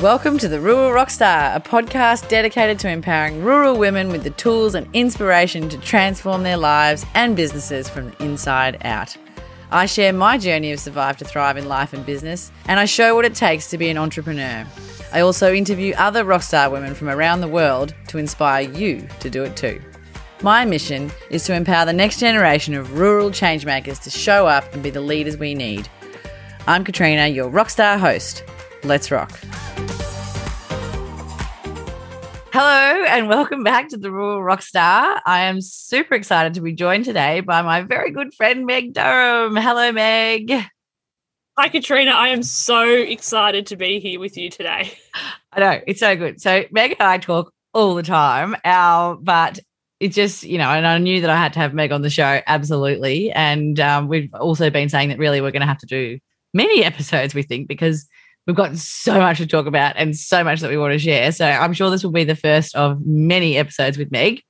Welcome to The Rural Rockstar, a podcast dedicated to empowering rural women with the tools and inspiration to transform their lives and businesses from the inside out. I share my journey of survive to thrive in life and business, and I show what it takes to be an entrepreneur. I also interview other rockstar women from around the world to inspire you to do it too. My mission is to empower the next generation of rural changemakers to show up and be the leaders we need. I'm Katrina, your rockstar host. Let's rock. Hello and welcome back to the Rural Rockstar. I am super excited to be joined today by my very good friend Meg Durham. Hello, Meg. Hi, Katrina. I am so excited to be here with you today. I know it's so good. So Meg and I talk all the time. Our but it's just you know, and I knew that I had to have Meg on the show absolutely. And um, we've also been saying that really we're going to have to do many episodes. We think because We've got so much to talk about and so much that we want to share. So I'm sure this will be the first of many episodes with Meg.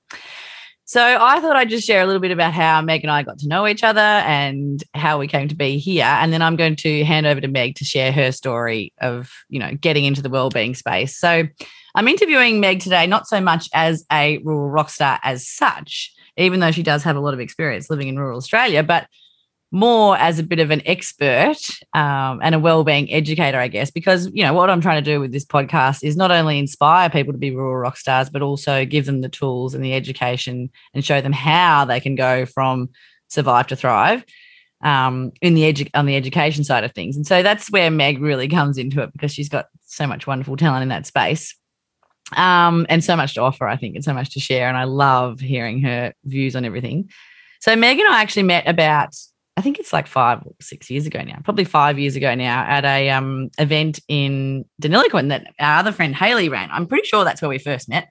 So I thought I'd just share a little bit about how Meg and I got to know each other and how we came to be here. And then I'm going to hand over to Meg to share her story of, you know, getting into the well-being space. So I'm interviewing Meg today, not so much as a rural rock star as such, even though she does have a lot of experience living in rural Australia, but more as a bit of an expert um, and a well-being educator, I guess, because you know what I'm trying to do with this podcast is not only inspire people to be rural rock stars, but also give them the tools and the education and show them how they can go from survive to thrive um, in the edu- on the education side of things. And so that's where Meg really comes into it because she's got so much wonderful talent in that space. Um, and so much to offer, I think, and so much to share. And I love hearing her views on everything. So Meg and I actually met about I think it's like five or six years ago now, probably five years ago now, at a um, event in Deniliquin that our other friend Haley ran. I'm pretty sure that's where we first met.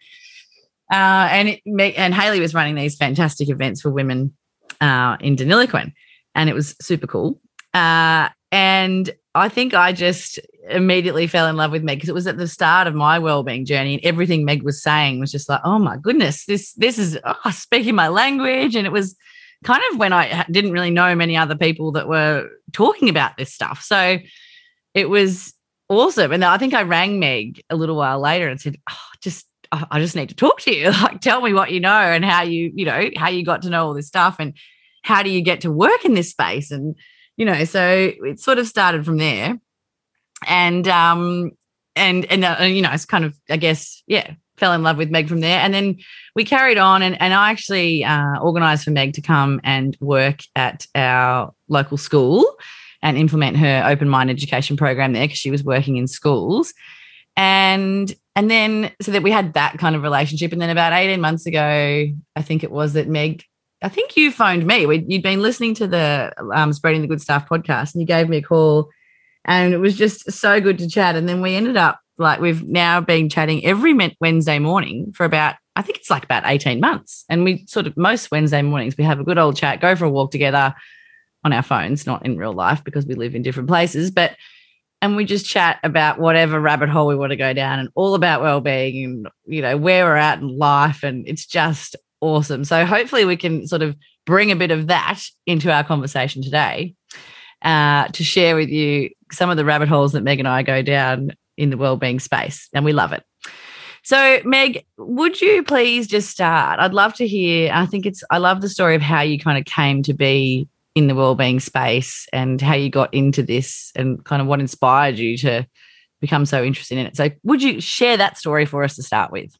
Uh, and it, and Haley was running these fantastic events for women uh, in Deniliquin, and it was super cool. Uh, and I think I just immediately fell in love with Meg because it was at the start of my well-being journey, and everything Meg was saying was just like, "Oh my goodness, this this is oh, speaking my language," and it was kind of when I didn't really know many other people that were talking about this stuff. So it was awesome. And I think I rang Meg a little while later and said, oh, just I just need to talk to you. Like, tell me what you know and how you, you know, how you got to know all this stuff and how do you get to work in this space? And, you know, so it sort of started from there. And, um, and, and, uh, you know, it's kind of, I guess, yeah, fell in love with Meg from there. And then we carried on, and, and I actually uh, organized for Meg to come and work at our local school and implement her open mind education program there because she was working in schools. And and then so that we had that kind of relationship. And then about 18 months ago, I think it was that Meg, I think you phoned me. we you'd been listening to the um, Spreading the Good Stuff podcast and you gave me a call. And it was just so good to chat. And then we ended up like we've now been chatting every Wednesday morning for about I think it's like about 18 months. And we sort of most Wednesday mornings we have a good old chat, go for a walk together on our phones, not in real life because we live in different places, but and we just chat about whatever rabbit hole we want to go down and all about well-being and you know where we're at in life and it's just awesome. So hopefully we can sort of bring a bit of that into our conversation today uh, to share with you some of the rabbit holes that Meg and I go down in the well-being space and we love it. So, Meg, would you please just start? I'd love to hear. I think it's, I love the story of how you kind of came to be in the well-being space and how you got into this and kind of what inspired you to become so interested in it. So, would you share that story for us to start with?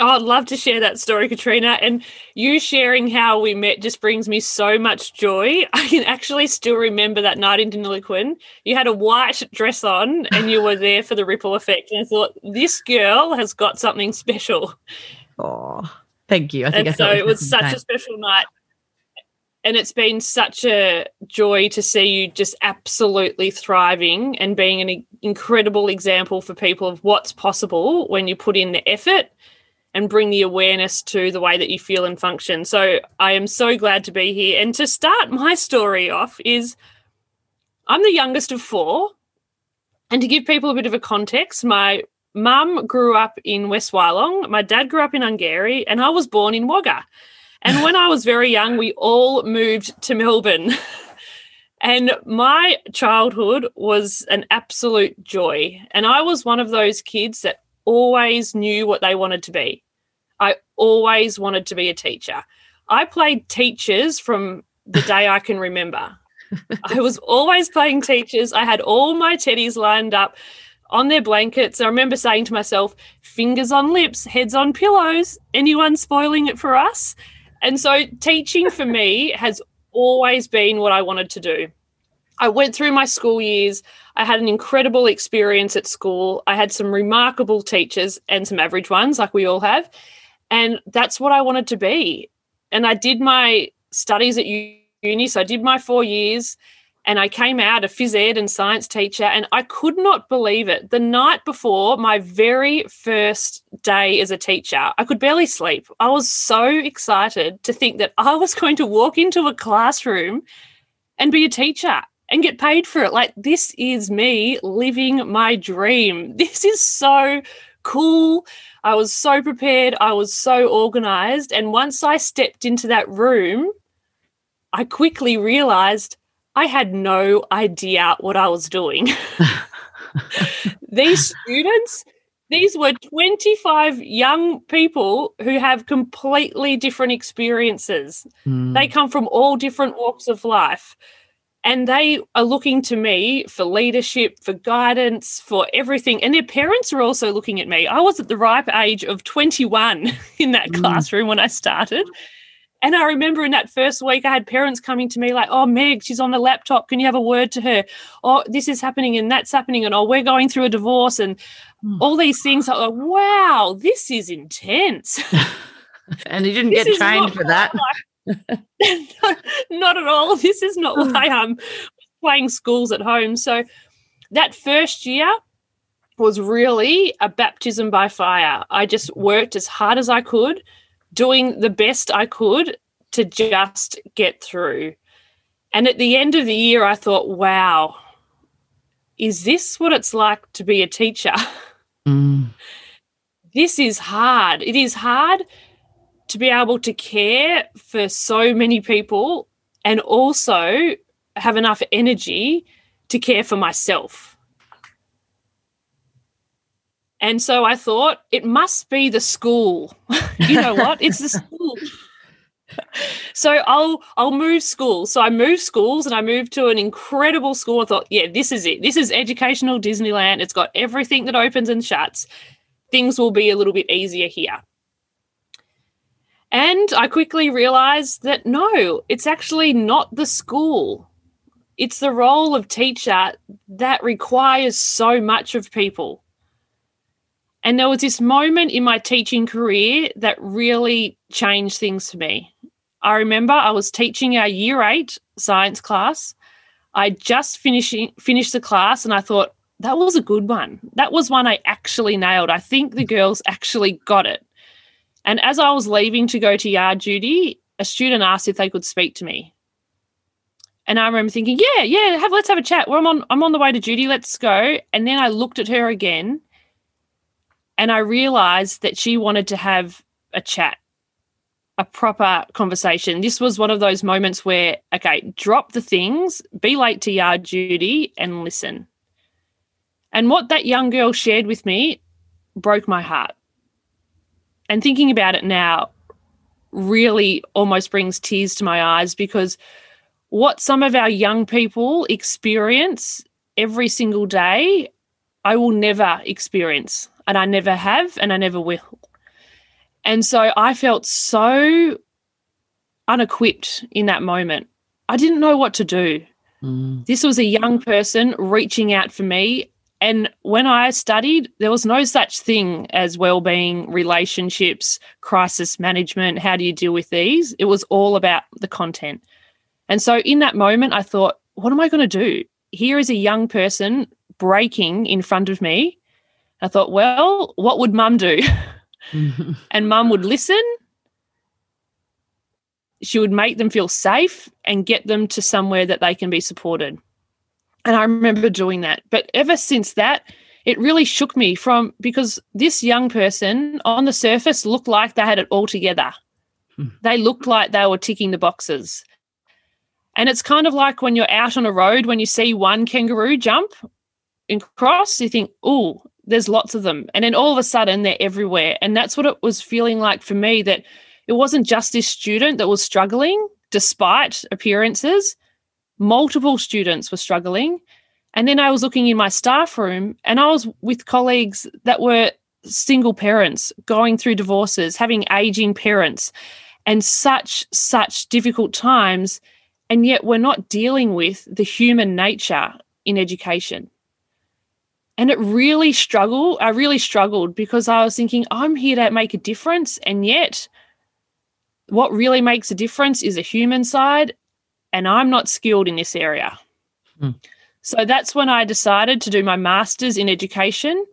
Oh, I'd love to share that story, Katrina. And you sharing how we met just brings me so much joy. I can actually still remember that night in Deniliquin. You had a white dress on and you were there for the ripple effect. And I thought, this girl has got something special. Oh, thank you. I think and I so it was such a special night. And it's been such a joy to see you just absolutely thriving and being an incredible example for people of what's possible when you put in the effort and bring the awareness to the way that you feel and function. So I am so glad to be here. And to start my story off is I'm the youngest of four. And to give people a bit of a context, my mum grew up in West Wyalong, my dad grew up in Ungarie, and I was born in Wagga. And when I was very young, we all moved to Melbourne. And my childhood was an absolute joy. And I was one of those kids that always knew what they wanted to be. I always wanted to be a teacher. I played teachers from the day I can remember. I was always playing teachers. I had all my teddies lined up on their blankets. I remember saying to myself, fingers on lips, heads on pillows. Anyone spoiling it for us? And so teaching for me has always been what I wanted to do. I went through my school years. I had an incredible experience at school. I had some remarkable teachers and some average ones, like we all have. And that's what I wanted to be. And I did my studies at uni. So I did my four years and I came out a phys ed and science teacher, and I could not believe it. The night before my very first day as a teacher, I could barely sleep. I was so excited to think that I was going to walk into a classroom and be a teacher and get paid for it. Like, this is me living my dream. This is so cool. I was so prepared. I was so organized. And once I stepped into that room, I quickly realized I had no idea what I was doing. these students, these were 25 young people who have completely different experiences. Mm. They come from all different walks of life. And they are looking to me for leadership, for guidance, for everything. And their parents are also looking at me. I was at the ripe age of 21 in that mm. classroom when I started. And I remember in that first week, I had parents coming to me like, oh, Meg, she's on the laptop. Can you have a word to her? Oh, this is happening and that's happening. And oh, we're going through a divorce and mm. all these things. I Like, wow, this is intense. and you didn't get trained for that. not, at all. This is not why I'm playing schools at home. So that first year, was really a baptism by fire. I just worked as hard as I could doing the best I could to just get through. And at the end of the year, I thought, wow, is this what it's like to be a teacher? Mm. This is hard. It is hard to be able to care for so many people and also have enough energy to care for myself. And so I thought it must be the school. you know what? It's the school. so I'll I'll move schools. So I moved schools and I moved to an incredible school. I thought, yeah, this is it. This is educational Disneyland. It's got everything that opens and shuts. Things will be a little bit easier here. And I quickly realized that no, it's actually not the school. It's the role of teacher that requires so much of people. And there was this moment in my teaching career that really changed things for me. I remember I was teaching our year eight science class. I just finishing finished the class and I thought, that was a good one. That was one I actually nailed. I think the girls actually got it. And as I was leaving to go to yard duty, a student asked if they could speak to me. And I remember thinking, yeah, yeah, have let's have a chat. Well, I'm on I'm on the way to duty. Let's go. And then I looked at her again and I realized that she wanted to have a chat, a proper conversation. This was one of those moments where, okay, drop the things, be late to yard duty, and listen. And what that young girl shared with me broke my heart. And thinking about it now really almost brings tears to my eyes because what some of our young people experience every single day, I will never experience and I never have and I never will. And so I felt so unequipped in that moment. I didn't know what to do. Mm. This was a young person reaching out for me. And when I studied, there was no such thing as well-being, relationships, crisis management. How do you deal with these? It was all about the content. And so in that moment, I thought, what am I going to do? Here is a young person breaking in front of me I thought, well, what would mum do? and mum would listen. She would make them feel safe and get them to somewhere that they can be supported. And I remember doing that. But ever since that, it really shook me from because this young person on the surface looked like they had it all together. Hmm. They looked like they were ticking the boxes. And it's kind of like when you're out on a road, when you see one kangaroo jump and cross, you think, oh, there's lots of them. And then all of a sudden they're everywhere. And that's what it was feeling like for me that it wasn't just this student that was struggling despite appearances, multiple students were struggling. And then I was looking in my staff room and I was with colleagues that were single parents going through divorces, having aging parents, and such, such difficult times. And yet we're not dealing with the human nature in education. And it really struggled. I really struggled because I was thinking, I'm here to make a difference. And yet, what really makes a difference is a human side. And I'm not skilled in this area. Mm. So that's when I decided to do my master's in education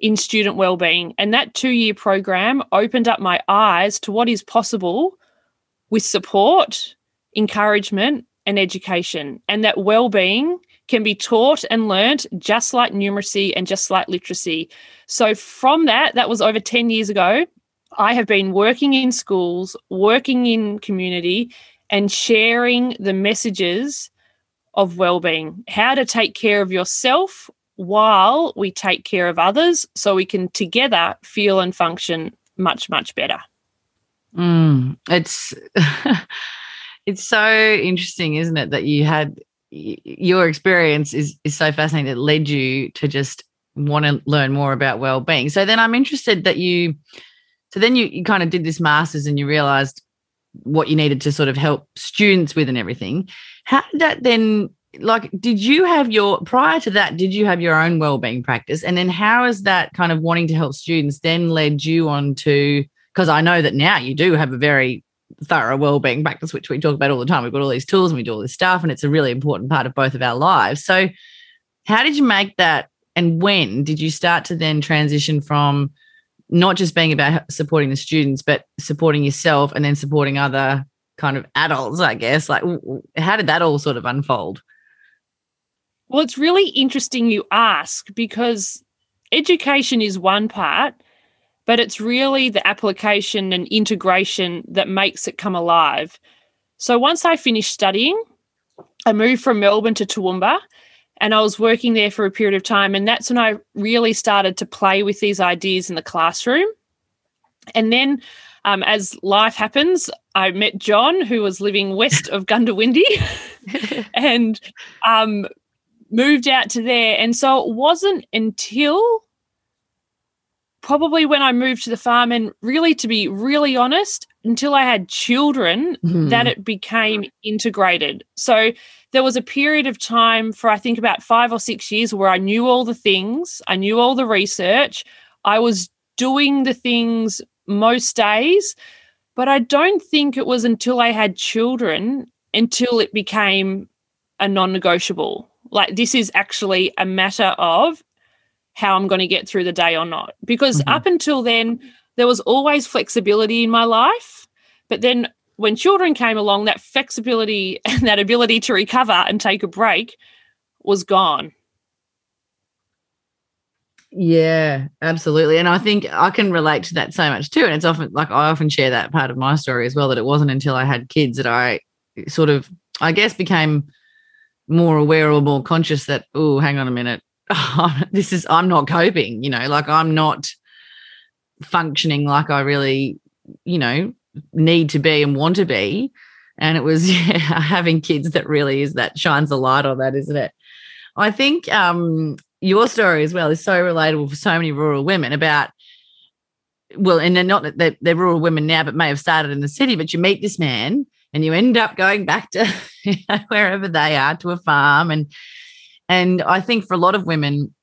in student wellbeing. And that two year program opened up my eyes to what is possible with support, encouragement, and education. And that wellbeing can be taught and learnt just like numeracy and just like literacy. So, from that, that was over 10 years ago. I have been working in schools, working in community, and sharing the messages of well-being. How to take care of yourself while we take care of others so we can together feel and function much much better. Mm, it's it's so interesting isn't it that you had your experience is is so fascinating that led you to just want to learn more about well-being. So then i'm interested that you so then you, you kind of did this masters and you realized what you needed to sort of help students with and everything. How did that then like did you have your prior to that did you have your own well-being practice? And then how is that kind of wanting to help students then led you on to because i know that now you do have a very thorough well-being practice which we talk about all the time. We've got all these tools and we do all this stuff and it's a really important part of both of our lives. So how did you make that and when did you start to then transition from not just being about supporting the students but supporting yourself and then supporting other kind of adults i guess like how did that all sort of unfold well, it's really interesting you ask because education is one part, but it's really the application and integration that makes it come alive. So once I finished studying, I moved from Melbourne to Toowoomba and I was working there for a period of time. And that's when I really started to play with these ideas in the classroom. And then, um, as life happens, I met John, who was living west of Goondiwindi, and um, moved out to there. And so it wasn't until probably when I moved to the farm, and really, to be really honest, until I had children, mm-hmm. that it became integrated. So there was a period of time for I think about five or six years where I knew all the things, I knew all the research, I was doing the things most days. But I don't think it was until I had children until it became a non negotiable. Like this is actually a matter of how I'm going to get through the day or not. Because mm-hmm. up until then, there was always flexibility in my life. But then when children came along, that flexibility and that ability to recover and take a break was gone. Yeah, absolutely. And I think I can relate to that so much too. And it's often like I often share that part of my story as well that it wasn't until I had kids that I sort of, I guess, became more aware or more conscious that oh hang on a minute this is i'm not coping you know like i'm not functioning like i really you know need to be and want to be. And it was yeah, having kids that really is that shines a light on that isn't it? I think um your story as well is so relatable for so many rural women about well and they're not they're, they're rural women now but may have started in the city but you meet this man and you end up going back to wherever they are to a farm. And and I think for a lot of women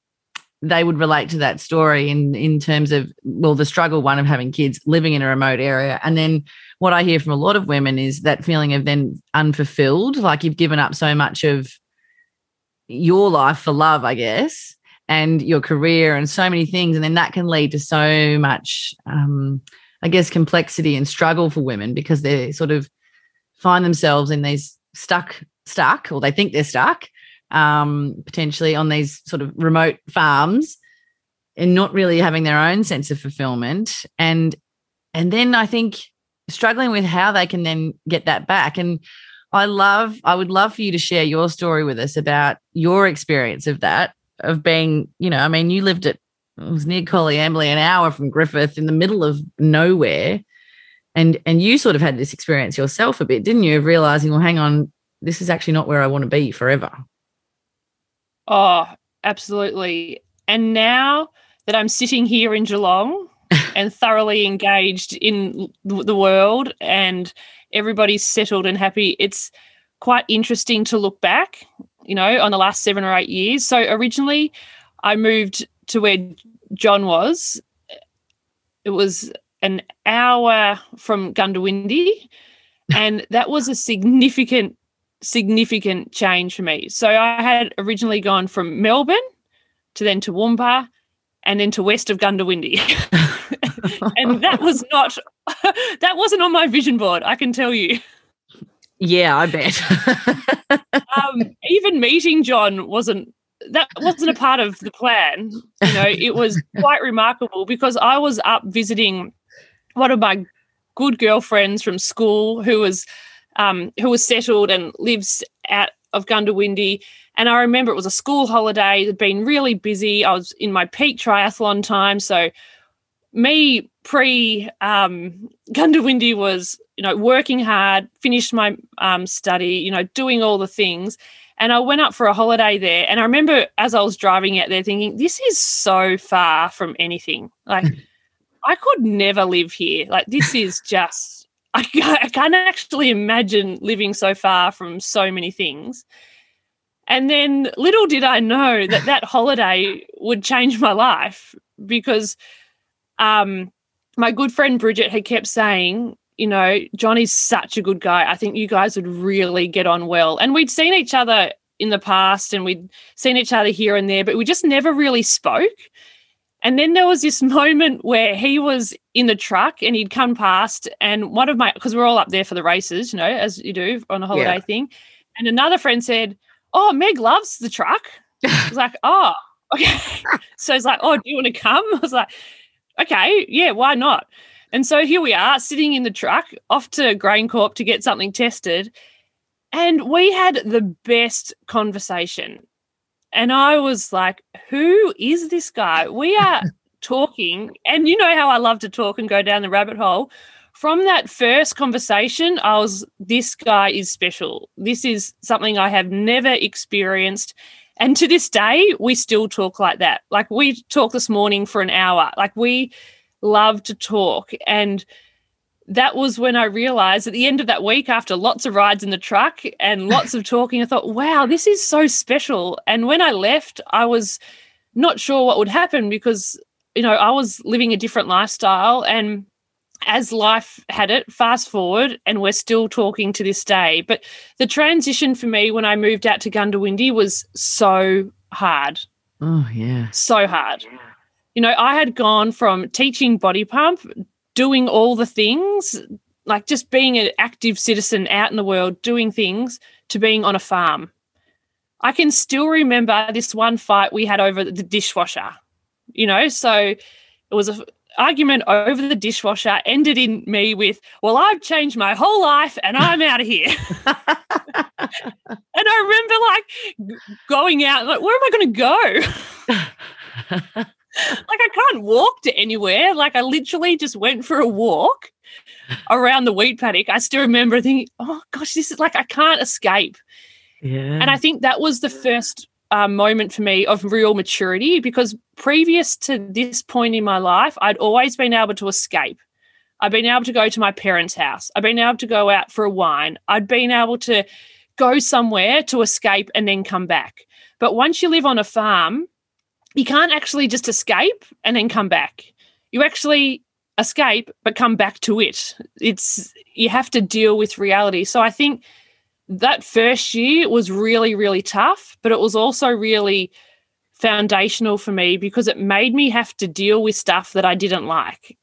they would relate to that story in in terms of well the struggle one of having kids living in a remote area. And then what I hear from a lot of women is that feeling of then unfulfilled like you've given up so much of your life for love I guess and your career and so many things. And then that can lead to so much um I guess complexity and struggle for women because they're sort of find themselves in these stuck, stuck, or they think they're stuck, um, potentially on these sort of remote farms and not really having their own sense of fulfillment. And and then I think struggling with how they can then get that back. And I love, I would love for you to share your story with us about your experience of that, of being, you know, I mean, you lived at, it was near Coleambally, an hour from Griffith in the middle of nowhere. And, and you sort of had this experience yourself a bit, didn't you? Of realizing, well, hang on, this is actually not where I want to be forever. Oh, absolutely. And now that I'm sitting here in Geelong and thoroughly engaged in the world and everybody's settled and happy, it's quite interesting to look back, you know, on the last seven or eight years. So originally I moved to where John was. It was an hour from Goondiwindi. And that was a significant, significant change for me. So I had originally gone from Melbourne to then to Toowoomba and then to west of Goondiwindi. and that was not that wasn't on my vision board, I can tell you. Yeah, I bet. um, even meeting John wasn't that wasn't a part of the plan. You know, it was quite remarkable because I was up visiting one of my good girlfriends from school who was um, who was settled and lives out of Goondiwindi. And I remember it was a school holiday, it had been really busy. I was in my peak triathlon time. So me pre um, Goondiwindi was, you know, working hard, finished my um, study, you know, doing all the things. And I went up for a holiday there. And I remember as I was driving out there thinking, this is so far from anything. Like, I could never live here. Like, this is just, I, I can't actually imagine living so far from so many things. And then little did I know that that holiday would change my life because um, my good friend Bridget had kept saying, you know, Johnny's such a good guy. I think you guys would really get on well. And we'd seen each other in the past and we'd seen each other here and there, but we just never really spoke. And then there was this moment where he was in the truck and he'd come past, and one of my, because we're all up there for the races, you know, as you do on a holiday yeah. thing. And another friend said, Oh, Meg loves the truck. I was like, Oh, okay. so he's like, Oh, do you want to come? I was like, okay, yeah, why not? And so here we are sitting in the truck off to GrainCorp to get something tested. And we had the best conversation. And I was like, who is this guy? We are talking. And you know how I love to talk and go down the rabbit hole. From that first conversation, I was, this guy is special. This is something I have never experienced. And to this day, we still talk like that. Like we talked this morning for an hour. Like we love to talk. And that was when I realized at the end of that week, after lots of rides in the truck and lots of talking, I thought, wow, this is so special. And when I left, I was not sure what would happen because, you know, I was living a different lifestyle. And as life had it, fast forward, and we're still talking to this day. But the transition for me when I moved out to Goondiwindi was so hard. Oh, yeah. So hard. You know, I had gone from teaching body pump, doing all the things, like just being an active citizen out in the world, doing things, to being on a farm. I can still remember this one fight we had over the dishwasher. You know, so it was a argument over the dishwasher ended in me with, Well, I've changed my whole life and I'm out of here. and I remember like going out, like, where am I going to go? like, I can't walk to anywhere. Like, I literally just went for a walk around the wheat paddock. I still remember thinking, Oh gosh, this is like, I can't escape. Yeah. And I think that was the first uh, moment for me of real maturity because previous to this point in my life, I'd always been able to escape. I'd been able to go to my parents' house. I'd been able to go out for a wine. I'd been able to go somewhere to escape and then come back. But once you live on a farm, you can't actually just escape and then come back. You actually escape but come back to it. It's you have to deal with reality. So I think that first year was really, really tough, but it was also really foundational for me because it made me have to deal with stuff that I didn't like.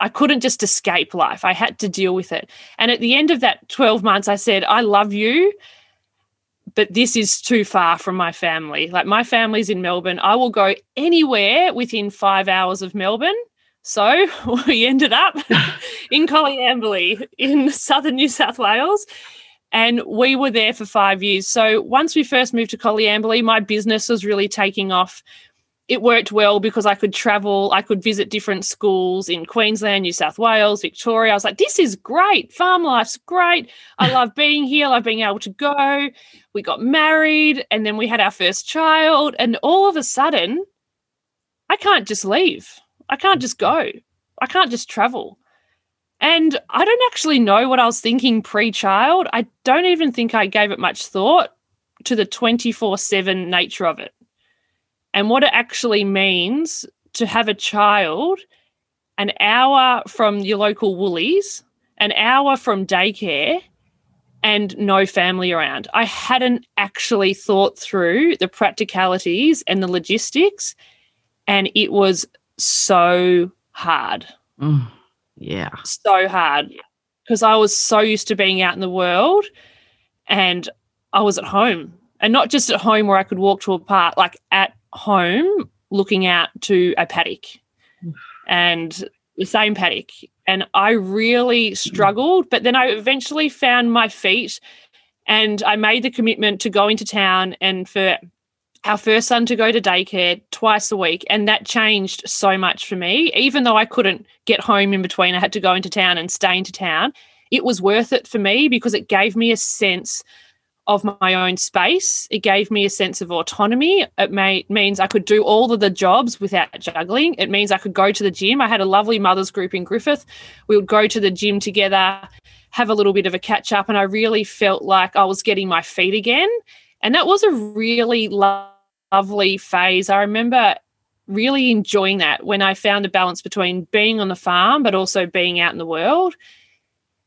I couldn't just escape life. I had to deal with it. And at the end of that 12 months, I said, I love you, but this is too far from my family. Like my family's in Melbourne. I will go anywhere within five hours of Melbourne. So we ended up in Coleambally in southern New South Wales And we were there for five years. So once we first moved to Coleambally, my business was really taking off it worked well because I could travel, I could visit different schools in Queensland, New South Wales, Victoria. I was like, this is great. Farm life's great. I love being here. I love being able to go. We got married and then we had our first child. And all of a sudden, I can't just leave. I can't just go. I can't just travel. And I don't actually know what I was thinking pre child. I don't even think I gave it much thought to the 24 7 nature of it and what it actually means to have a child an hour from your local Woolies, an hour from daycare, and no family around. I hadn't actually thought through the practicalities and the logistics, and it was so hard. Mm, yeah. So hard because I was so used to being out in the world and I was at home and not just at home where I could walk to a park, like at home looking out to a paddock and the same paddock. And I really mm. struggled, but then I eventually found my feet and I made the commitment to go into town and for our first son to go to daycare twice a week. And that changed so much for me. Even though I couldn't get home in between, I had to go into town and stay into town. It was worth it for me because it gave me a sense of my own space. It gave me a sense of autonomy. It may, means I could do all of the jobs without juggling. It means I could go to the gym. I had a lovely mothers group in Griffith. We would go to the gym together, have a little bit of a catch up, and I really felt like I was getting my feet again. And that was a really lo- lovely phase. I remember really enjoying that when I found a balance between being on the farm but also being out in the world.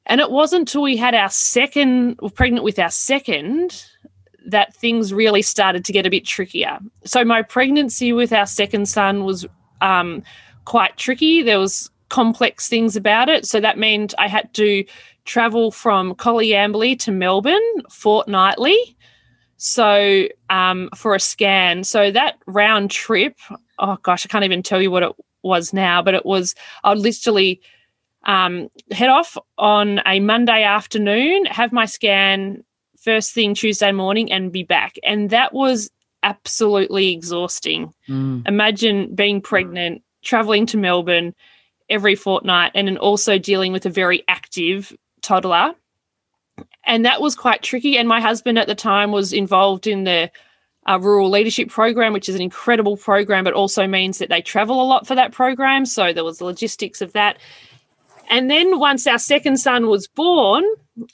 And it wasn't until we had our second, pregnant with our second, that things really started to get a bit trickier. So my pregnancy with our second son was um, quite tricky. There was complex things about it. So that meant I had to travel from Coleambally to Melbourne fortnightly. So um, for a scan. So that round trip, oh gosh, I can't even tell you what it was now, but it was, I literally um, head off on a Monday afternoon, have my scan first thing Tuesday morning, and be back. And that was absolutely exhausting. Mm. Imagine being pregnant, traveling to Melbourne every fortnight, and then also dealing with a very active toddler. And that was quite tricky. And my husband at the time was involved in the uh, rural leadership program, which is an incredible program, but also means that they travel a lot for that program. So there was the logistics of that. And then once our second son was born,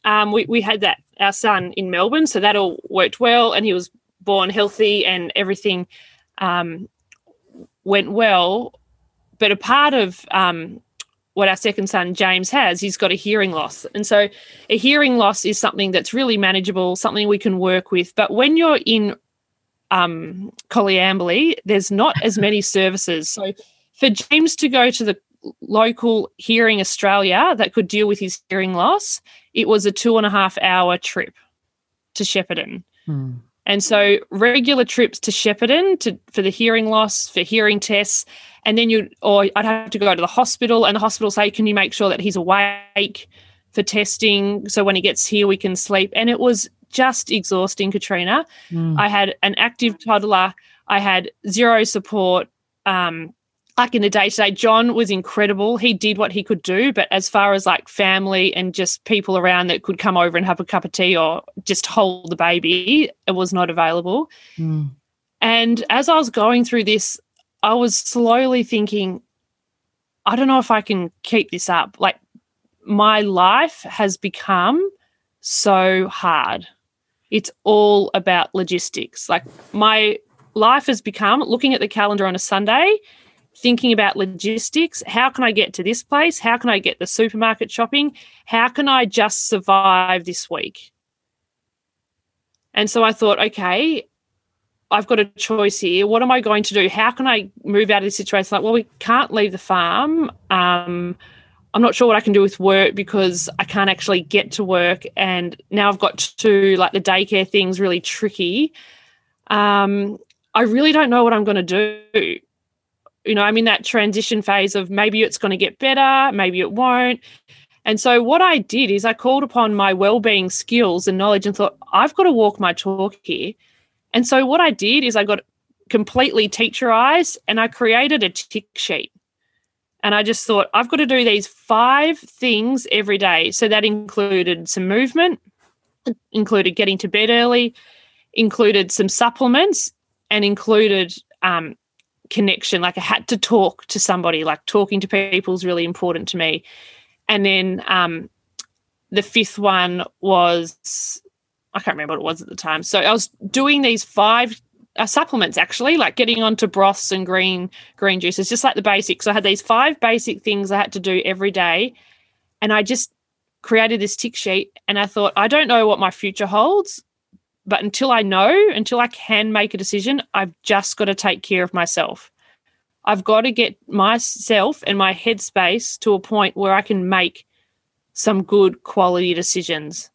um, we, we had that our son in Melbourne, so that all worked well, and he was born healthy, and everything um, went well. But a part of um, what our second son James has, he's got a hearing loss, and so a hearing loss is something that's really manageable, something we can work with. But when you're in um, Coleambally, there's not as many services, so for James to go to the local Hearing Australia that could deal with his hearing loss, it was a two and a half hour trip to Shepparton. Hmm. And so regular trips to Shepparton to for the hearing loss, for hearing tests, and then you or I'd have to go to the hospital and the hospital say, Can you make sure that he's awake for testing? So when he gets here we can sleep. And it was just exhausting, Katrina. Hmm. I had an active toddler, I had zero support. Um, like in the day to day, John was incredible. He did what he could do, but as far as like family and just people around that could come over and have a cup of tea or just hold the baby, it was not available. Mm. And as I was going through this, I was slowly thinking, I don't know if I can keep this up. Like my life has become so hard. It's all about logistics. Like my life has become looking at the calendar on a Sunday thinking about logistics. How can I get to this place? How can I get the supermarket shopping? How can I just survive this week? And so I thought, okay, I've got a choice here. What am I going to do? How can I move out of this situation? Like, well, we can't leave the farm. Um, I'm not sure what I can do with work because I can't actually get to work. And now I've got to, like, the daycare thing's really tricky. Um, I really don't know what I'm going to do you know, I'm in that transition phase of maybe it's going to get better, maybe it won't. And so what I did is I called upon my well-being skills and knowledge and thought, I've got to walk my talk here. And so what I did is I got completely teacherized and I created a tick sheet. And I just thought, I've got to do these five things every day. So that included some movement, included getting to bed early, included some supplements, and included um, connection. Like I had to talk to somebody, like talking to people is really important to me. And then um, the fifth one was, I can't remember what it was at the time. So I was doing these five uh, supplements actually, like getting onto broths and green green juices, just like the basics. I had these five basic things I had to do every day, and I just created this tick sheet. And I thought, I don't know what my future holds, but until I know, until I can make a decision, I've just got to take care of myself. I've got to get myself and my headspace to a point where I can make some good quality decisions.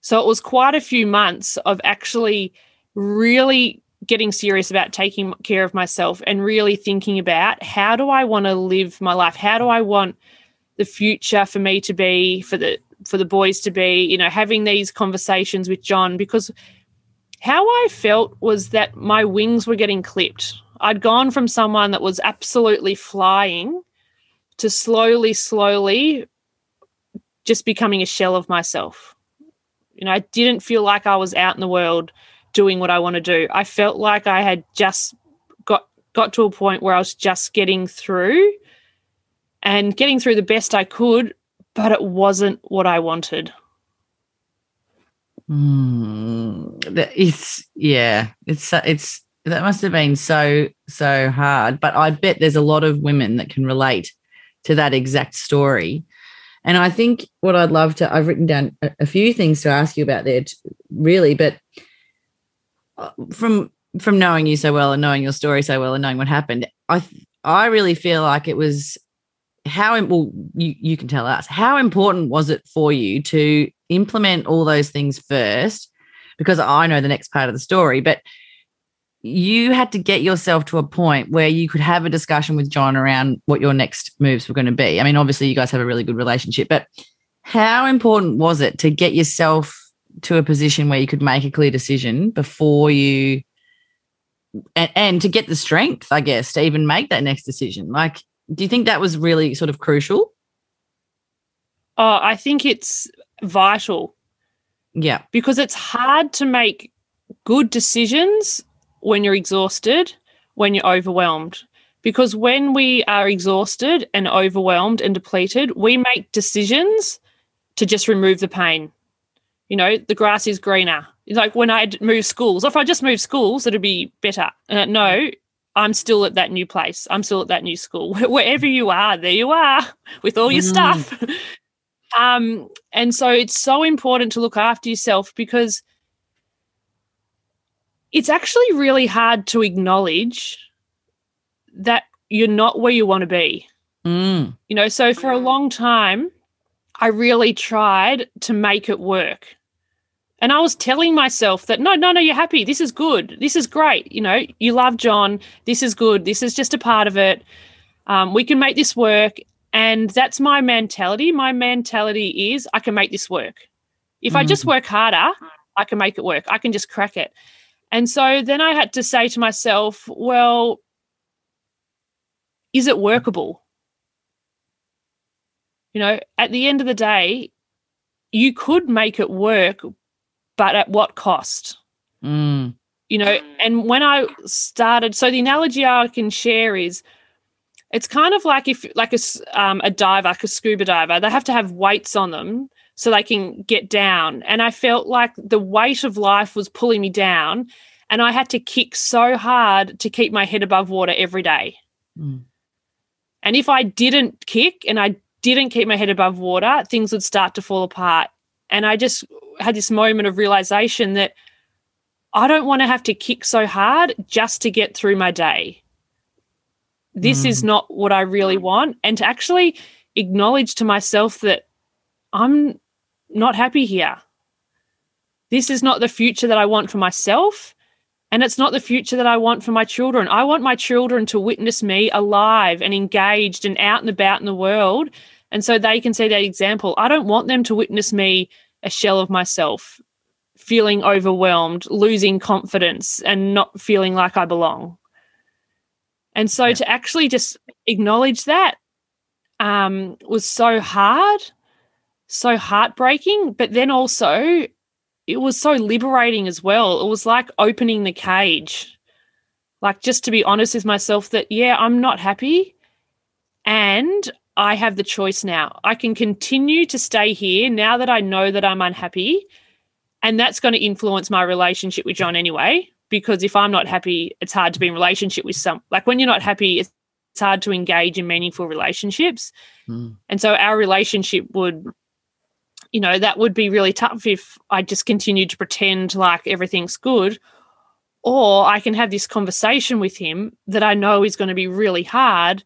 So it was quite a few months of actually really getting serious about taking care of myself and really thinking about how do I want to live my life? How do I want the future for me to be, for the for the boys to be, you know, having these conversations with John because how I felt was that my wings were getting clipped. I'd gone from someone that was absolutely flying to slowly, slowly just becoming a shell of myself. You know, I didn't feel like I was out in the world doing what I want to do. I felt like I had just got got to a point where I was just getting through and getting through the best I could, but it wasn't what I wanted. Mm, it's yeah, it's it's that must have been so so hard. But I bet there's a lot of women that can relate to that exact story. And I think what I'd love to, I've written down a, a few things to ask you about there, really. But uh, from from knowing you so well and knowing your story so well and knowing what happened, I I really feel like it was how well you you can tell us how important was it for you to implement all those things first because I know the next part of the story but you had to get yourself to a point where you could have a discussion with John around what your next moves were going to be. I mean, obviously, you guys have a really good relationship, but how important was it to get yourself to a position where you could make a clear decision before you and, and to get the strength, I guess, to even make that next decision? Like, do you think that was really sort of crucial? Oh, I think it's vital. Yeah. Because it's hard to make good decisions when you're exhausted, when you're overwhelmed. Because when we are exhausted and overwhelmed and depleted, we make decisions to just remove the pain. You know, the grass is greener. It's like when I move schools, if I just move schools, it'd be better. Uh, no, I'm still at that new place. I'm still at that new school. Wherever you are, there you are with all your mm. stuff. um, and so it's so important to look after yourself because it's actually really hard to acknowledge that you're not where you want to be. Mm. You know, so for a long time, I really tried to make it work. And I was telling myself that no, no, no, you're happy. This is good. This is great. You know, you love John. This is good. This is just a part of it. Um, we can make this work. And that's my mentality. My mentality is I can make this work. If mm. I just mm. work harder, I can make it work. I can just crack it. And so then I had to say to myself, well, is it workable? You know, at the end of the day, you could make it work, but at what cost? Mm. You know, and when I started, so the analogy I can share is it's kind of like if, like a, um, a diver, like a scuba diver, they have to have weights on them so they can get down. And I felt like the weight of life was pulling me down. And I had to kick so hard to keep my head above water every day. Mm. And if I didn't kick and I didn't keep my head above water, things would start to fall apart. And I just had this moment of realization that I don't want to have to kick so hard just to get through my day. This mm. is not what I really want. And to actually acknowledge to myself that I'm not happy here. This is not the future that I want for myself. And it's not the future that I want for my children. I want my children to witness me alive and engaged and out and about in the world, And so they can see that example. I don't want them to witness me a shell of myself, feeling overwhelmed, losing confidence, and not feeling like I belong. And so yeah. to actually just acknowledge that um, was so hard, so heartbreaking, but then also it was so liberating as well. It was like opening the cage. Like just to be honest with myself that, yeah, I'm not happy. And I have the choice now. I can continue to stay here now that I know that I'm unhappy. And that's going to influence my relationship with John anyway. Because if I'm not happy, it's hard to be in relationship with some. Like when you're not happy, it's, it's hard to engage in meaningful relationships. Mm. And so our relationship would, you know, that would be really tough if I just continued to pretend like everything's good. Or I can have this conversation with him that I know is going to be really hard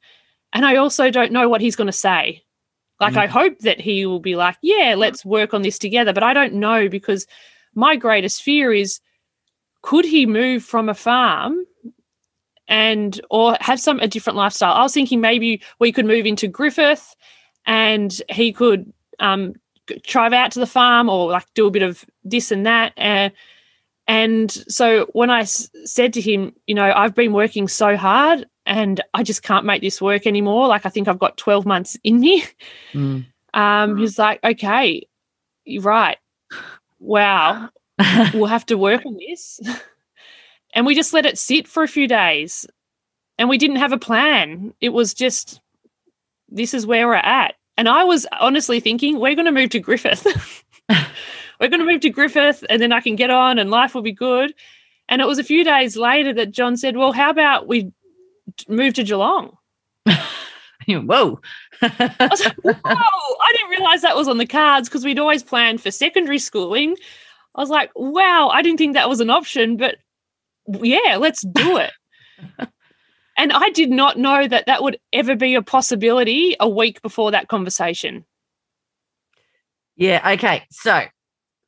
and I also don't know what he's going to say. Like, mm. I hope that he will be like, yeah, let's work on this together. But I don't know because my greatest fear is could he move from a farm and or have some a different lifestyle? I was thinking maybe we could move into Griffith and he could um, drive out to the farm or like do a bit of this and that. Uh, and so when I s- said to him, you know, I've been working so hard and I just can't make this work anymore. Like I think I've got 12 months in me. Mm. Um, he's like, okay, you're right. Wow. we'll have to work on this. and we just let it sit for a few days. And we didn't have a plan. It was just, this is where we're at. And I was honestly thinking, we're going to move to Griffith. we're going to move to Griffith and then I can get on and life will be good. And it was a few days later that John said, well, how about we moved to Geelong. Whoa. I was like, Whoa. I didn't realize that was on the cards because we'd always planned for secondary schooling. I was like, wow, I didn't think that was an option, but yeah, let's do it. and I did not know that that would ever be a possibility a week before that conversation. Yeah. Okay. So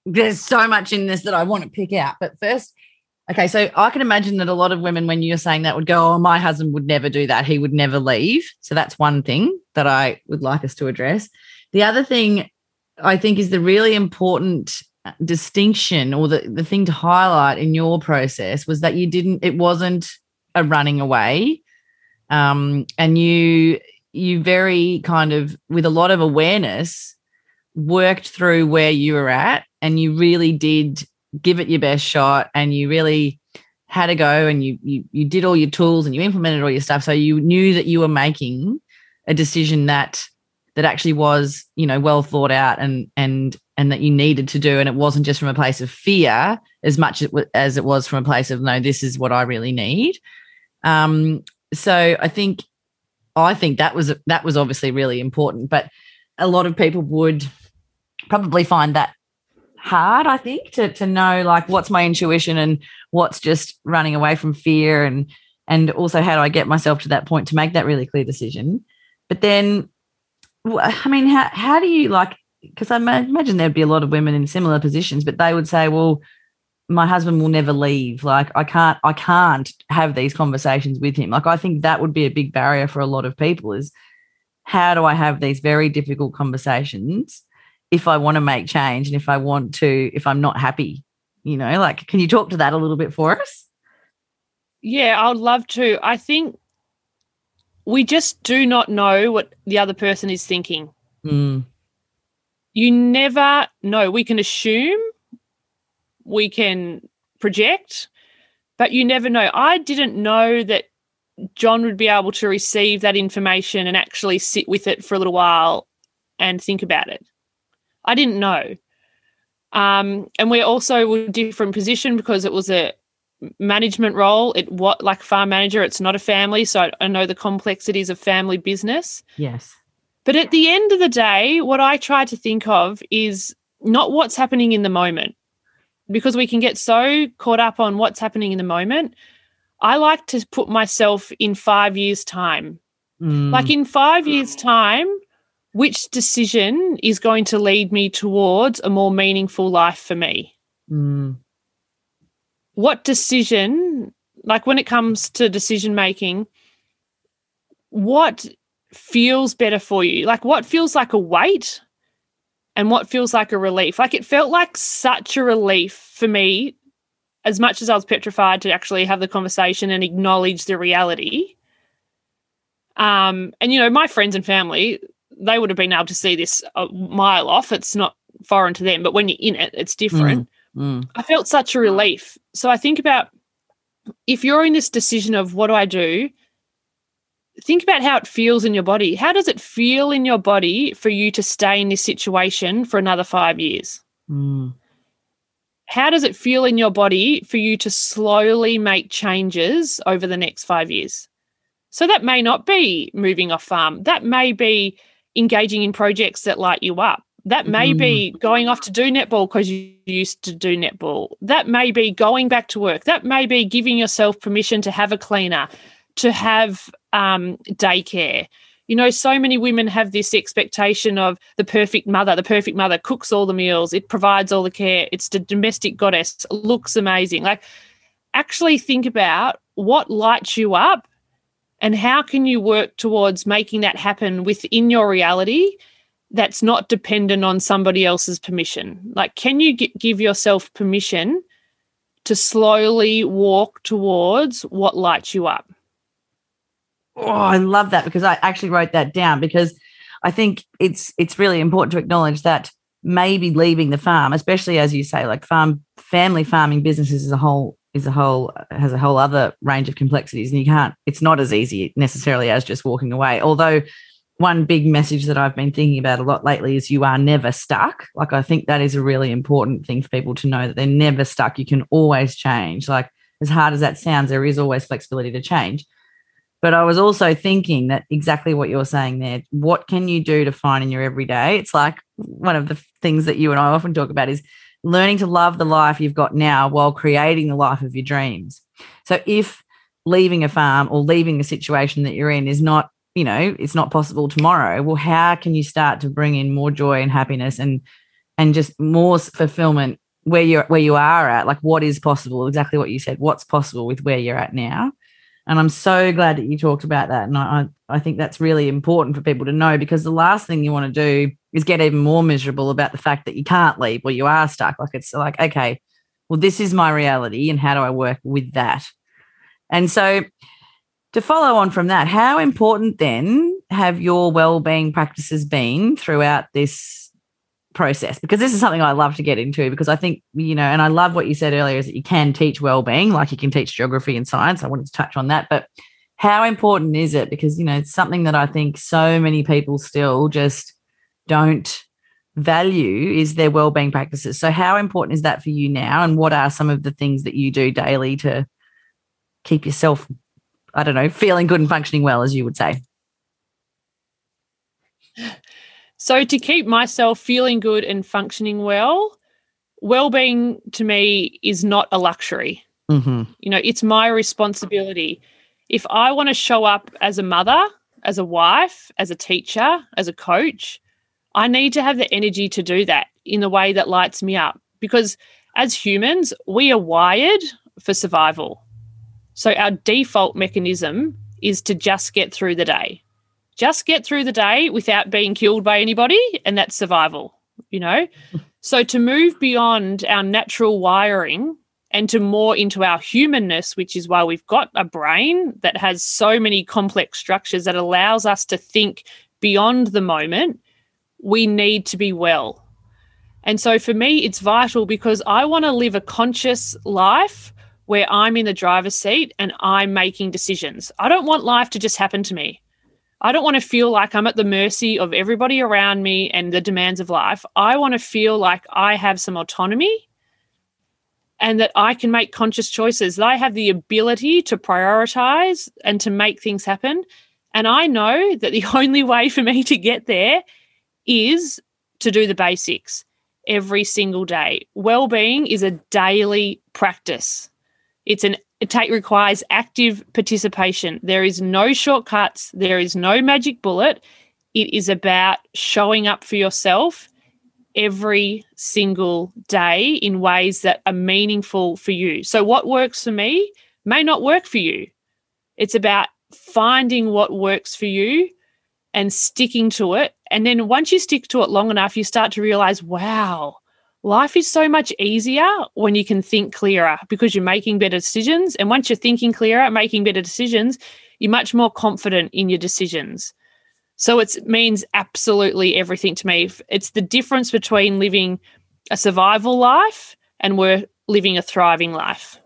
there's so much in this that I want to pick out. But first, Okay, so I can imagine that a lot of women, when you're saying that, would go, Oh, my husband would never do that. He would never leave. So that's one thing that I would like us to address. The other thing I think is the really important distinction or the, the thing to highlight in your process was that you didn't, it wasn't a running away. Um, and you, you very kind of, with a lot of awareness, worked through where you were at and you really did give it your best shot and you really had a go and you you you did all your tools and you implemented all your stuff. So you knew that you were making a decision that that actually was you know well thought out and and and that you needed to do. And it wasn't just from a place of fear as much as it was from a place of no this is what i really need. Um so i think i think that was that was obviously really important. But a lot of people would probably find that hard, I think, to to know like what's my intuition and what's just running away from fear and and also how do I get myself to that point to make that really clear decision. But then I mean, how how do you like because I imagine there'd be a lot of women in similar positions, but they would say, well, my husband will never leave. Like I can't, I can't have these conversations with him. Like I think that would be a big barrier for a lot of people is how do I have these very difficult conversations if I want to make change and if I want to, if I'm not happy, you know, like, can you talk to that a little bit for us? Yeah, I'd love to. I think we just do not know what the other person is thinking. Mm. You never know. We can assume, we can project, but you never know. I didn't know that John would be able to receive that information and actually sit with it for a little while and think about it. I didn't know. Um, and we also were different position because it was a management role. It what like farm manager. It's not a family, so I, I know the complexities of family business. Yes. But at the end of the day, what I try to think of is not what's happening in the moment, because we can get so caught up on what's happening in the moment. I like to put myself in five years' time. Mm. Like in five years' time, which decision is going to lead me towards a more meaningful life for me? Mm. What decision, like when it comes to decision making, what feels better for you? Like what feels like a weight and what feels like a relief? Like it felt like such a relief for me, as much as I was petrified to actually have the conversation and acknowledge the reality. Um, and you know, my friends and family, they would have been able to see this a mile off. It's not foreign to them, but when you're in it, it's different. Mm, mm. I felt such a relief. So I think about if you're in this decision of what do I do, think about how it feels in your body. How does it feel in your body for you to stay in this situation for another five years? Mm. How does it feel in your body for you to slowly make changes over the next five years? So that may not be moving off farm. That may be engaging in projects that light you up. That may mm. be going off to do netball because you used to do netball. That may be going back to work. That may be giving yourself permission to have a cleaner, to have um, daycare. You know, so many women have this expectation of the perfect mother. The perfect mother cooks all the meals, it provides all the care, it's the domestic goddess, looks amazing. Like, actually think about what lights you up and how can you work towards making that happen within your reality that's not dependent on somebody else's permission? Like, can you g- give yourself permission to slowly walk towards what lights you up? Oh, I love that because I actually wrote that down because I think it's it's really important to acknowledge that maybe leaving the farm, especially as you say, like farm family farming businesses as a whole is a whole has a whole other range of complexities and you can't it's not as easy necessarily as just walking away although one big message that I've been thinking about a lot lately is you are never stuck. Like, I think that is a really important thing for people to know that they're never stuck. You can always change. Like, as hard as that sounds, there is always flexibility to change. But I was also thinking that exactly what you're saying there. What can you do to find in your everyday? It's like one of the things that you and I often talk about is learning to love the life you've got now while creating the life of your dreams. So, if leaving a farm or leaving the situation that you're in is not you know it's not possible tomorrow well how can you start to bring in more joy and happiness and and just more fulfillment where you're where you are at? Like what is possible? Exactly what you said what's possible with where you're at now and i'm so glad that you talked about that. And i i think that's really important for people to know because the last thing you want to do is get even more miserable about the fact that you can't leave or you are stuck. Like it's like okay well this is my reality and how do i work with that? And so to follow on from that, how important then have your well-being practices been throughout this process? Because this is something I love to get into because I think, you know, and I love what you said earlier is that you can teach well-being, like you can teach geography and science. I wanted to touch on that, but how important is it? Because, you know, it's something that I think so many people still just don't value is their well-being practices. So how important is that for you now? And what are some of the things that you do daily to keep yourself I don't know, feeling good and functioning well, as you would say? So, to keep myself feeling good and functioning well, well being to me is not a luxury. Mm-hmm. You know, it's my responsibility. If I want to show up as a mother, as a wife, as a teacher, as a coach, I need to have the energy to do that in the way that lights me up. Because as humans, we are wired for survival. So our default mechanism is to just get through the day. Just get through the day without being killed by anybody, and that's survival, you know? so to move beyond our natural wiring and to more into our humanness, which is why we've got a brain that has so many complex structures that allows us to think beyond the moment, we need to be well. And so for me, it's vital because I want to live a conscious life where I'm in the driver's seat and I'm making decisions. I don't want life to just happen to me. I don't want to feel like I'm at the mercy of everybody around me and the demands of life. I want to feel like I have some autonomy and that I can make conscious choices, that I have the ability to prioritize and to make things happen. And I know that the only way for me to get there is to do the basics every single day. Well-being is a daily practice. It's an take requires active participation. There is no shortcuts. There is no magic bullet. It is about showing up for yourself every single day in ways that are meaningful for you. So, what works for me may not work for you. It's about finding what works for you and sticking to it. And then once you stick to it long enough, you start to realize, wow, life is so much easier when you can think clearer because you're making better decisions. And once you're thinking clearer, making better decisions, you're much more confident in your decisions. So it means absolutely everything to me. It's the difference between living a survival life and we're living a thriving life.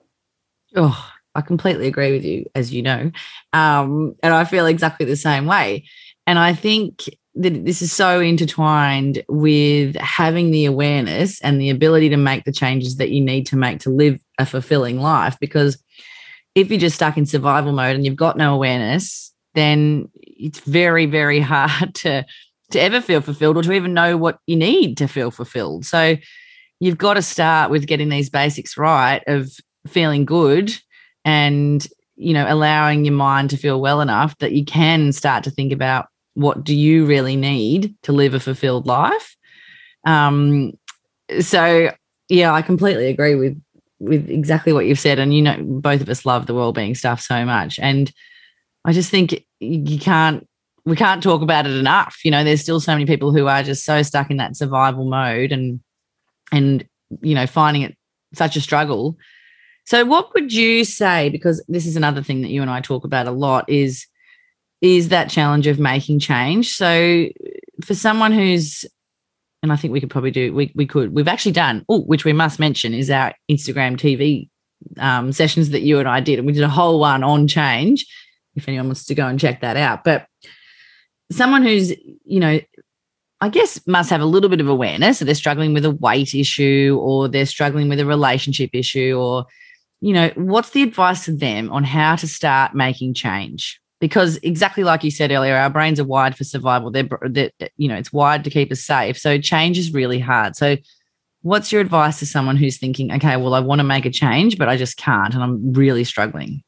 Oh, I completely agree with you, as you know. Um, and I feel exactly the same way. And I think that this is so intertwined with having the awareness and the ability to make the changes that you need to make to live a fulfilling life. Because if you're just stuck in survival mode and you've got no awareness, then it's very, very hard to to ever feel fulfilled or to even know what you need to feel fulfilled. So you've got to start with getting these basics right of feeling good and you know allowing your mind to feel well enough that you can start to think about what do you really need to live a fulfilled life? Um so yeah i completely agree with with exactly what you've said and you know both of us love the well-being stuff so much and i just think you can't we can't talk about it enough you know there's still so many people who are just so stuck in that survival mode and and you know finding it such a struggle. So what would you say because this is another thing that you and I talk about a lot is is that challenge of making change. So for someone who's and I think we could probably do we we could we've actually done oh which we must mention is our Instagram TV um, sessions that you and I did and we did a whole one on change if anyone wants to go and check that out but someone who's you know I guess must have a little bit of awareness that they're struggling with a weight issue or they're struggling with a relationship issue or you know what's the advice to them on how to start making change because exactly like you said earlier our brains are wired for survival. They're, they're you know it's wired to keep us safe. So change is really hard. So what's your advice to someone who's thinking okay well i want to make a change but i just can't and i'm really struggling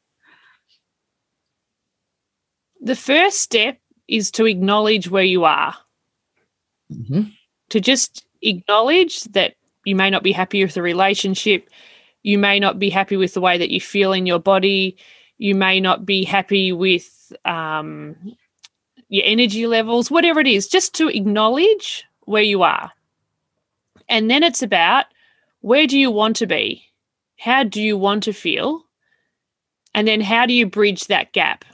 the first step is to acknowledge where you are. Mm-hmm. to just acknowledge that you may not be happy with the relationship you may not be happy with the way that you feel in your body you may not be happy with um, your energy levels whatever it is just to acknowledge where you are and then it's about where do you want to be how do you want to feel and then how do you bridge that gap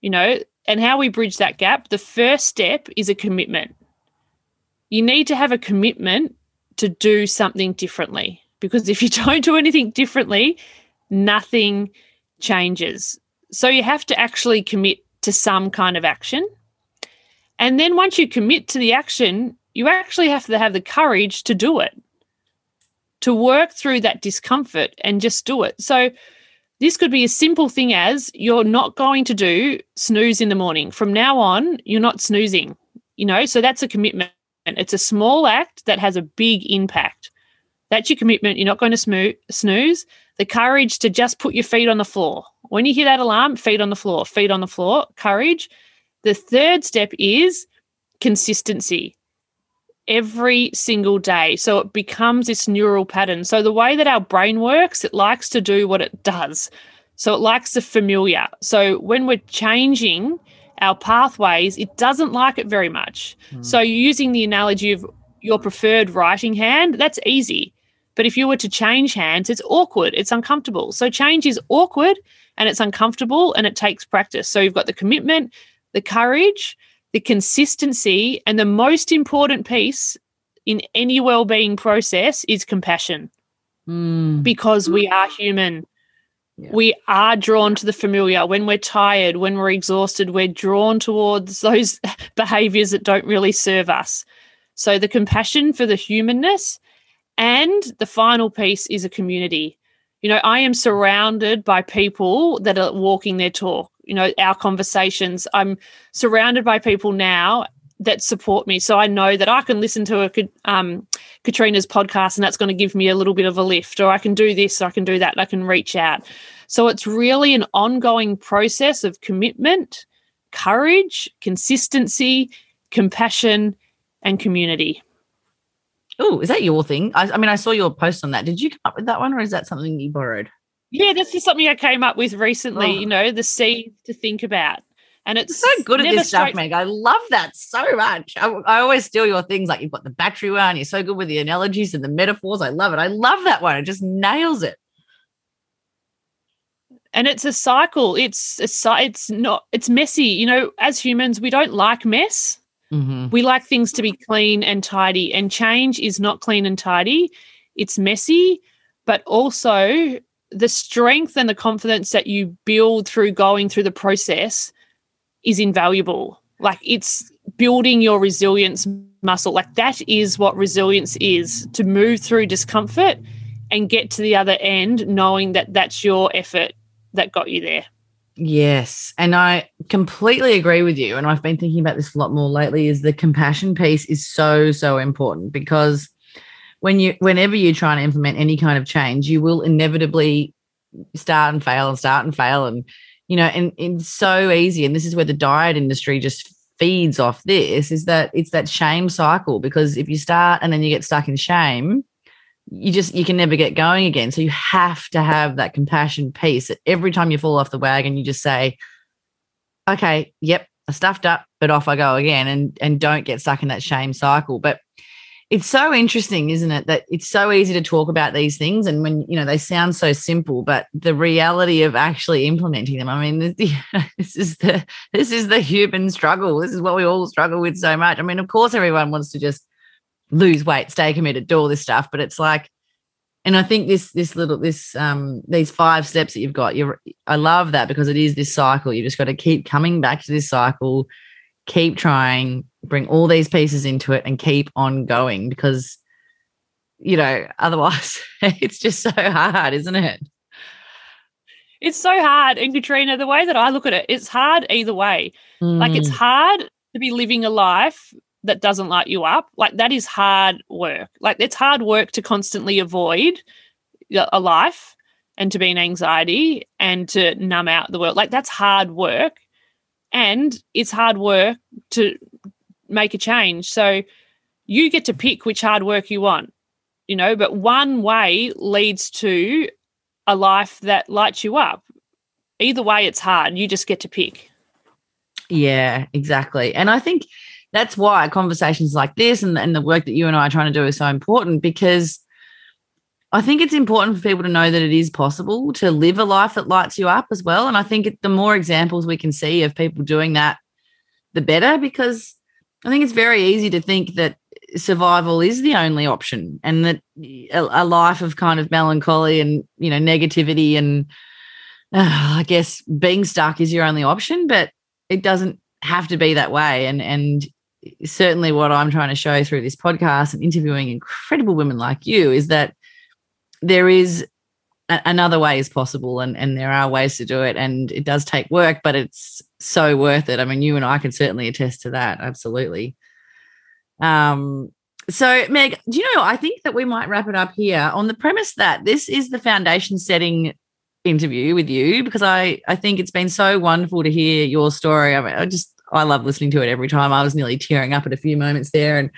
you know and how we bridge that gap the first step is a commitment you need to have a commitment to do something differently. Because if you don't do anything differently, nothing changes. So you have to actually commit to some kind of action. And then once you commit to the action, you actually have to have the courage to do it, to work through that discomfort and just do it. So this could be a simple thing as you're not going to do snooze in the morning. From now on, you're not snoozing, you know, so that's a commitment. It's a small act that has a big impact. That's your commitment. You're not going to snooze. The courage to just put your feet on the floor. When you hear that alarm, feet on the floor, feet on the floor, courage. The third step is consistency every single day. So it becomes this neural pattern. So the way that our brain works, it likes to do what it does. So it likes the familiar. So when we're changing our pathways, it doesn't like it very much. Mm. So, using the analogy of your preferred writing hand, that's easy. But if you were to change hands, it's awkward, it's uncomfortable. So, change is awkward and it's uncomfortable and it takes practice. So, you've got the commitment, the courage, the consistency, and the most important piece in any well-being process is compassion. Mm. Because we are human. Yeah. We are drawn to the familiar. When we're tired, when we're exhausted, we're drawn towards those behaviors that don't really serve us. So, the compassion for the humanness. And the final piece is a community. You know, I am surrounded by people that are walking their talk. You know, our conversations, I'm surrounded by people now that support me. So I know that I can listen to a um, Katrina's podcast and that's going to give me a little bit of a lift, or I can do this, I can do that, I can reach out. So it's really an ongoing process of commitment, courage, consistency, compassion, and community. Oh, is that your thing? I, I mean, I saw your post on that. Did you come up with that one, or is that something you borrowed? Yeah, this is something I came up with recently. Oh. You know, the seed to think about. And it's so good at this stuff, Meg. I love that so much. I, I, always steal your things. Like you've got the battery one. You're so good with the analogies and the metaphors. I love it. I love that one. It just nails it. And it's a cycle. It's a, it's not. It's messy. You know, as humans, we don't like mess. Mm-hmm. We like things to be clean and tidy. And change is not clean and tidy. It's messy, but also the strength and the confidence that you build through going through the process is invaluable. Like it's building your resilience muscle. Like that is what resilience is to move through discomfort and get to the other end knowing that that's your effort that got you there. Yes. And I completely agree with you. And I've been thinking about this a lot more lately is the compassion piece is so, so important because when you whenever you try and implement any kind of change, you will inevitably start and fail and start and fail. And, you know, and it's so easy. And this is where the diet industry just feeds off this is that it's that shame cycle because if you start and then you get stuck in shame, you just you can never get going again. So you have to have that compassion piece every time you fall off the wagon you just say okay yep i stuffed up but off i go again and and don't get stuck in that shame cycle. But it's so interesting isn't it that it's so easy to talk about these things and when you know they sound so simple but the reality of actually implementing them i mean this, is the this is the human struggle. This is what we all struggle with so much. I mean of course everyone wants to just lose weight, stay committed, do all this stuff. But it's like, and I think this this little this um these five steps that you've got, you I love that because it is this cycle. You just got to keep coming back to this cycle, keep trying, bring all these pieces into it, and keep on going because you know otherwise it's just so hard, isn't it? It's so hard. And Katrina, the way that I look at it, it's hard either way. Mm. Like it's mm. hard to be living a life that doesn't light you up, like that is hard work. Like it's hard work to constantly avoid a life and to be in anxiety and to numb out the world. Like that's hard work. And it's hard work to make a change. So you get to pick which hard work you want, you know, but one way leads to a life that lights you up. Either way, it's hard. You just get to pick. Yeah, exactly. And I think that's why conversations like this and, and the work that you and I are trying to do is so important because I think it's important for people to know that it is possible to live a life that lights you up as well. And I think it, the more examples we can see of people doing that, the better, because I think it's very easy to think that survival is the only option and that a, a life of kind of melancholy and, you know, negativity and uh, I guess being stuck is your only option, but it doesn't have to be that way. And, and certainly what I'm trying to show through this podcast and interviewing incredible women like you is that there is a- another way is possible and, and there are ways to do it and it does take work but it's so worth it. I mean you and i can certainly attest to that absolutely. Um so meg do you know i think that we might wrap it up here on the premise that this is the foundation setting interview with you because i i think it's been so wonderful to hear your story. I mean i just I love listening to it every time. I was nearly tearing up at a few moments there, and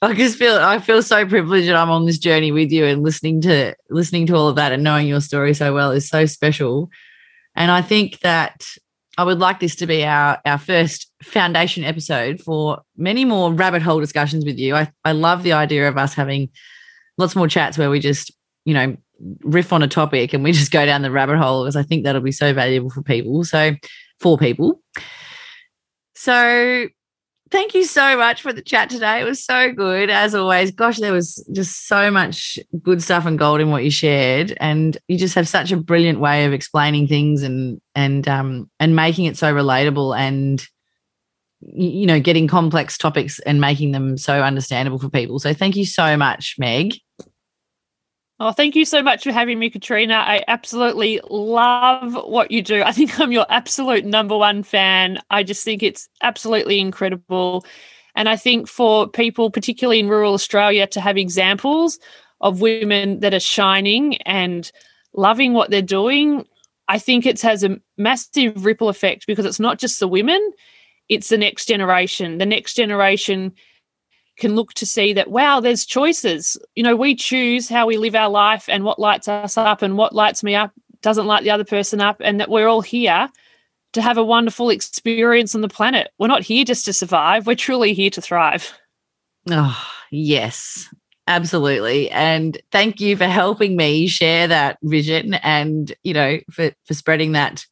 I just feel I feel so privileged that I'm on this journey with you and listening to listening to all of that and knowing your story so well is so special. And I think that I would like this to be our our first foundation episode for many more rabbit hole discussions with you. I, I love the idea of us having lots more chats where we just, you know, riff on a topic and we just go down the rabbit hole because I think that'll be so valuable for people. So for people. So thank you so much for the chat today. It was so good as always. Gosh, there was just so much good stuff and gold in what you shared, and you just have such a brilliant way of explaining things and and um and making it so relatable and you know getting complex topics and making them so understandable for people. So thank you so much, Meg. Oh, thank you so much for having me, Katrina. I absolutely love what you do. I think I'm your absolute number one fan. I just think it's absolutely incredible. And I think for people, particularly in rural Australia, to have examples of women that are shining and loving what they're doing, I think it has a massive ripple effect because it's not just the women, it's the next generation. The next generation can look to see that wow there's choices you know we choose how we live our life and what lights us up and what lights me up doesn't light the other person up and that we're all here to have a wonderful experience on the planet. We're not here just to survive, we're truly here to thrive. Oh, yes, absolutely. And thank you for helping me share that vision and, you know, for, for spreading that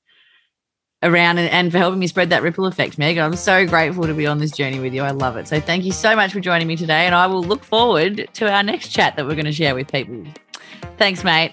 around and, and for helping me spread that ripple effect, Meg. I'm so grateful to be on this journey with you. I love it. So thank you so much for joining me today. And I will look forward to our next chat that we're going to share with people. Thanks, mate.